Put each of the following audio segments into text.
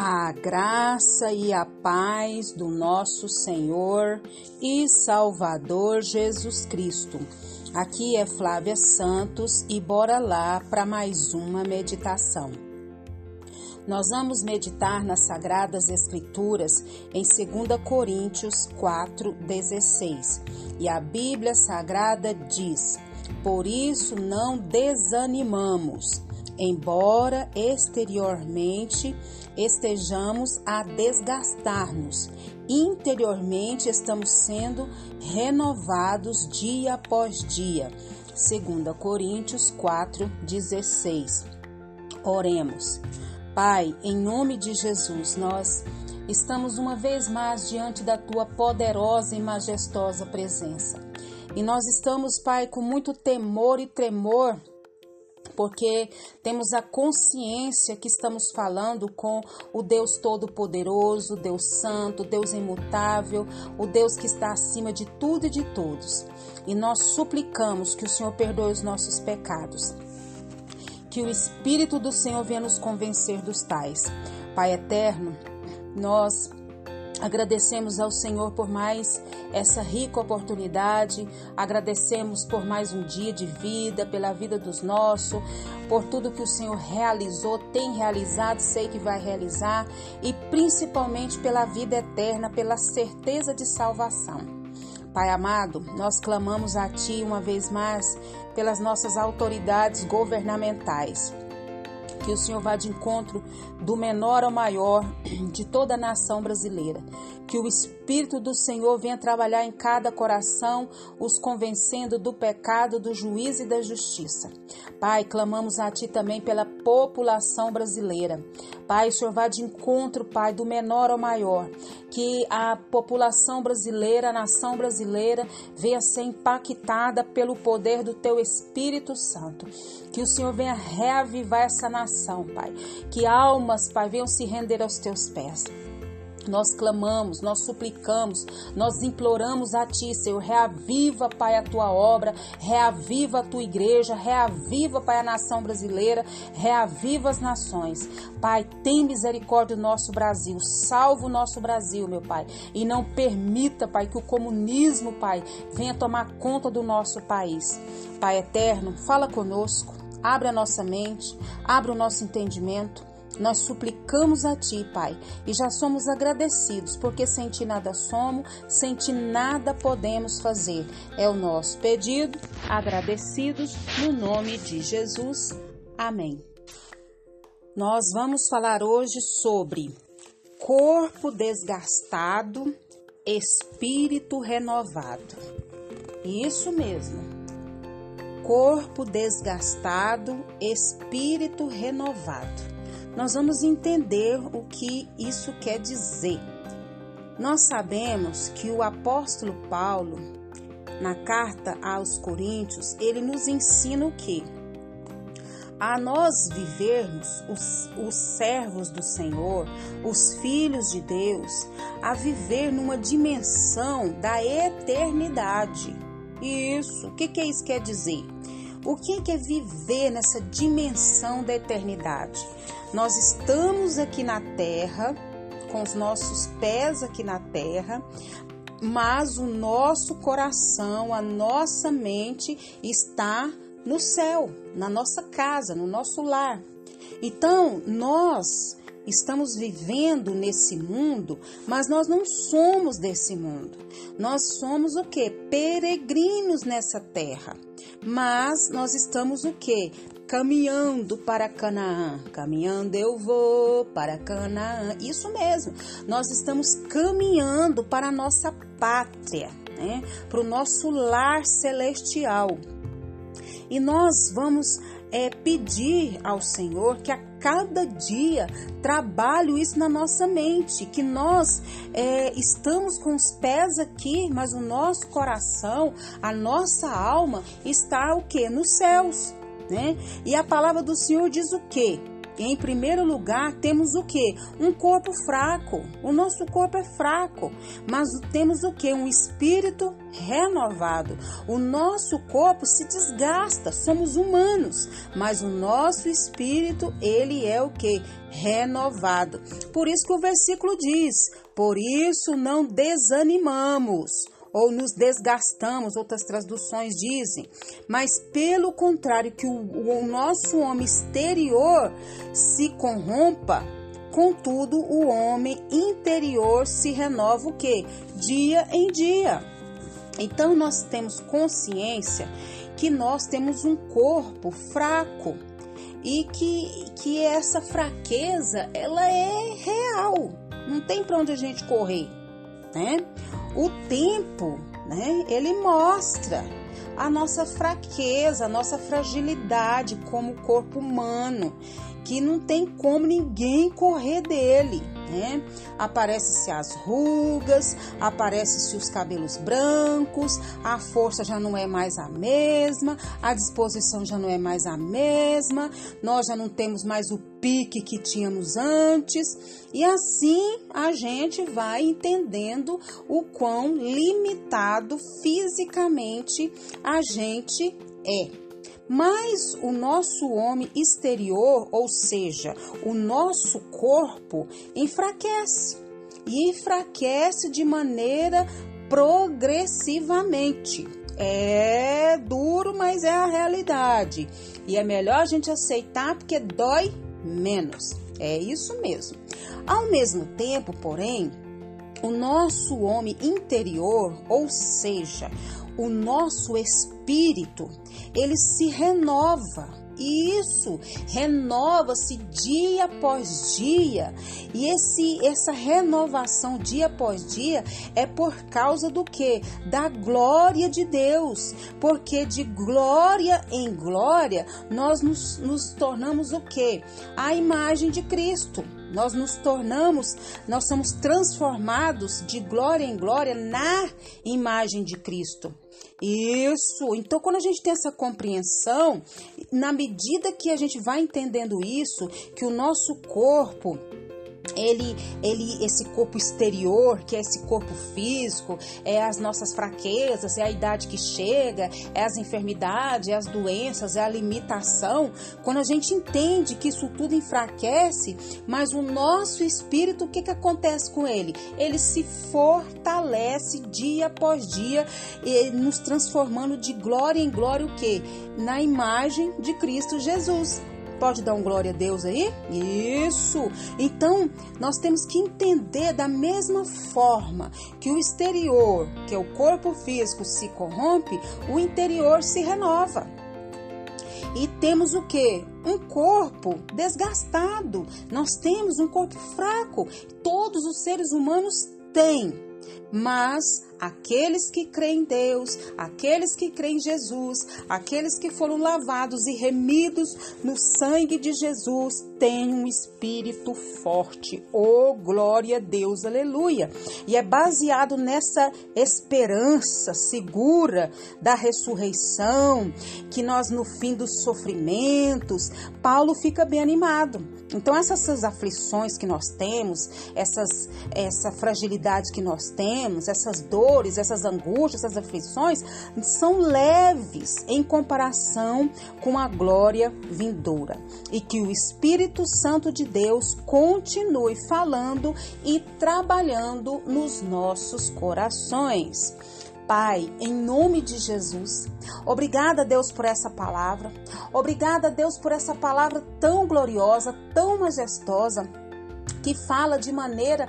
A graça e a paz do nosso Senhor e Salvador Jesus Cristo. Aqui é Flávia Santos e bora lá para mais uma meditação. Nós vamos meditar nas Sagradas Escrituras em 2 Coríntios 4,16. E a Bíblia Sagrada diz: Por isso não desanimamos embora exteriormente estejamos a desgastar-nos, interiormente estamos sendo renovados dia após dia. 2 Coríntios 4:16. Oremos. Pai, em nome de Jesus, nós estamos uma vez mais diante da tua poderosa e majestosa presença. E nós estamos, Pai, com muito temor e tremor porque temos a consciência que estamos falando com o Deus Todo-Poderoso, Deus Santo, Deus imutável, o Deus que está acima de tudo e de todos. E nós suplicamos que o Senhor perdoe os nossos pecados. Que o Espírito do Senhor venha nos convencer dos tais. Pai eterno, nós Agradecemos ao Senhor por mais essa rica oportunidade, agradecemos por mais um dia de vida, pela vida dos nossos, por tudo que o Senhor realizou, tem realizado, sei que vai realizar e principalmente pela vida eterna, pela certeza de salvação. Pai amado, nós clamamos a Ti uma vez mais pelas nossas autoridades governamentais que o Senhor vá de encontro do menor ao maior de toda a nação brasileira. Que o Espírito do Senhor venha trabalhar em cada coração, os convencendo do pecado, do juízo e da justiça. Pai, clamamos a Ti também pela população brasileira. Pai, o Senhor vá de encontro, Pai, do menor ao maior. Que a população brasileira, a nação brasileira, venha ser impactada pelo poder do Teu Espírito Santo. Que o Senhor venha reavivar essa nação, Pai. Que almas, Pai, venham se render aos Teus pés. Nós clamamos, nós suplicamos, nós imploramos a Ti, Senhor. Reaviva, Pai, a Tua obra, reaviva a Tua igreja, reaviva, Pai, a nação brasileira, reaviva as nações. Pai, tem misericórdia do nosso Brasil, salva o nosso Brasil, meu Pai, e não permita, Pai, que o comunismo, Pai, venha tomar conta do nosso país. Pai eterno, fala conosco, abre a nossa mente, abre o nosso entendimento. Nós suplicamos a Ti, Pai, e já somos agradecidos, porque sem Ti nada somos, sem Ti nada podemos fazer. É o nosso pedido, agradecidos, no nome de Jesus. Amém. Nós vamos falar hoje sobre corpo desgastado, espírito renovado. Isso mesmo. Corpo desgastado, espírito renovado nós vamos entender o que isso quer dizer. Nós sabemos que o apóstolo Paulo, na carta aos Coríntios, ele nos ensina o que? A nós vivermos, os, os servos do Senhor, os filhos de Deus, a viver numa dimensão da eternidade. Isso, o que, que isso quer dizer? O que é viver nessa dimensão da eternidade? Nós estamos aqui na terra, com os nossos pés aqui na terra, mas o nosso coração, a nossa mente está no céu, na nossa casa, no nosso lar. Então, nós estamos vivendo nesse mundo, mas nós não somos desse mundo. Nós somos o que? Peregrinos nessa terra. Mas nós estamos o que? Caminhando para Canaã. Caminhando eu vou para Canaã. Isso mesmo. Nós estamos caminhando para a nossa pátria, né? Para o nosso lar celestial. E nós vamos é, pedir ao Senhor que a cada dia trabalhe isso na nossa mente, que nós é, estamos com os pés aqui, mas o nosso coração, a nossa alma está o que? Nos céus, né? E a palavra do Senhor diz o que? Em primeiro lugar, temos o que? Um corpo fraco. O nosso corpo é fraco, mas temos o que? Um espírito renovado. O nosso corpo se desgasta, somos humanos, mas o nosso espírito, ele é o que? Renovado. Por isso que o versículo diz: Por isso não desanimamos ou nos desgastamos, outras traduções dizem, mas pelo contrário, que o, o nosso homem exterior se corrompa, contudo o homem interior se renova o que? Dia em dia. Então nós temos consciência que nós temos um corpo fraco e que, que essa fraqueza ela é real, não tem para onde a gente correr, né? O tempo, né? Ele mostra a nossa fraqueza, a nossa fragilidade como corpo humano, que não tem como ninguém correr dele né? Aparece-se as rugas, aparece-se os cabelos brancos, a força já não é mais a mesma, a disposição já não é mais a mesma, nós já não temos mais o pique que tínhamos antes, e assim a gente vai entendendo o quão limitado fisicamente a gente é. Mas o nosso homem exterior, ou seja, o nosso corpo, enfraquece e enfraquece de maneira progressivamente. É duro, mas é a realidade. E é melhor a gente aceitar porque dói menos. É isso mesmo. Ao mesmo tempo, porém, o nosso homem interior, ou seja, o nosso espírito, ele se renova. E isso renova-se dia após dia. E esse essa renovação dia após dia é por causa do que? Da glória de Deus. Porque de glória em glória nós nos, nos tornamos o que? A imagem de Cristo nós nos tornamos, nós somos transformados de glória em glória na imagem de Cristo. Isso. Então, quando a gente tem essa compreensão, na medida que a gente vai entendendo isso, que o nosso corpo ele, ele, esse corpo exterior, que é esse corpo físico, é as nossas fraquezas, é a idade que chega, é as enfermidades, é as doenças, é a limitação. Quando a gente entende que isso tudo enfraquece, mas o nosso espírito, o que, que acontece com ele? Ele se fortalece dia após dia, nos transformando de glória em glória, o que? Na imagem de Cristo Jesus. Pode dar um glória a Deus aí? Isso! Então, nós temos que entender da mesma forma que o exterior, que é o corpo físico, se corrompe, o interior se renova. E temos o que? Um corpo desgastado. Nós temos um corpo fraco. Todos os seres humanos têm. Mas aqueles que creem em Deus, aqueles que creem em Jesus, aqueles que foram lavados e remidos no sangue de Jesus, têm um espírito forte. Oh, glória a Deus, aleluia! E é baseado nessa esperança segura da ressurreição, que nós no fim dos sofrimentos, Paulo fica bem animado. Então essas aflições que nós temos, essas essa fragilidade que nós temos, essas dores dores, essas angústias, essas aflições são leves em comparação com a glória vindoura. E que o Espírito Santo de Deus continue falando e trabalhando nos nossos corações. Pai, em nome de Jesus, obrigada, Deus, por essa palavra. Obrigada, Deus, por essa palavra tão gloriosa, tão majestosa, que fala de maneira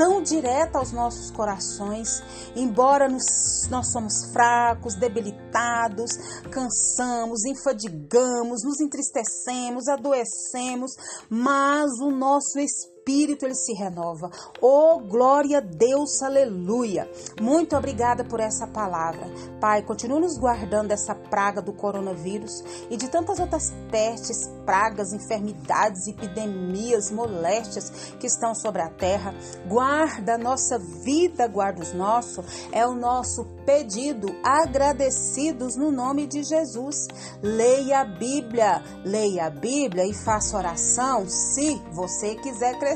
tão direta aos nossos corações, embora nos, nós somos fracos, debilitados, cansamos, enfadigamos, nos entristecemos, adoecemos, mas o nosso espírito espírito ele se renova. Oh, glória a Deus, aleluia. Muito obrigada por essa palavra. Pai, continue nos guardando dessa praga do coronavírus e de tantas outras pestes, pragas, enfermidades, epidemias, moléstias que estão sobre a terra. Guarda a nossa vida, guarda os nossos. É o nosso pedido, agradecidos no nome de Jesus. Leia a Bíblia, leia a Bíblia e faça oração se você quiser crescer.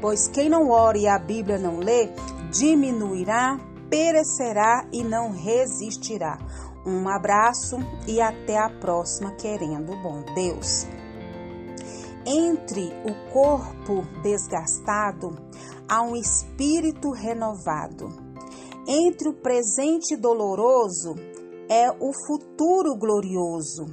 Pois quem não ora e a Bíblia não lê, diminuirá, perecerá e não resistirá. Um abraço e até a próxima, querendo bom Deus. Entre o corpo desgastado há um espírito renovado. Entre o presente doloroso é o futuro glorioso.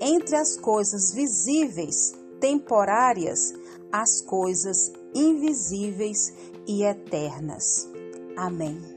Entre as coisas visíveis, temporárias, as coisas invisíveis e eternas. Amém.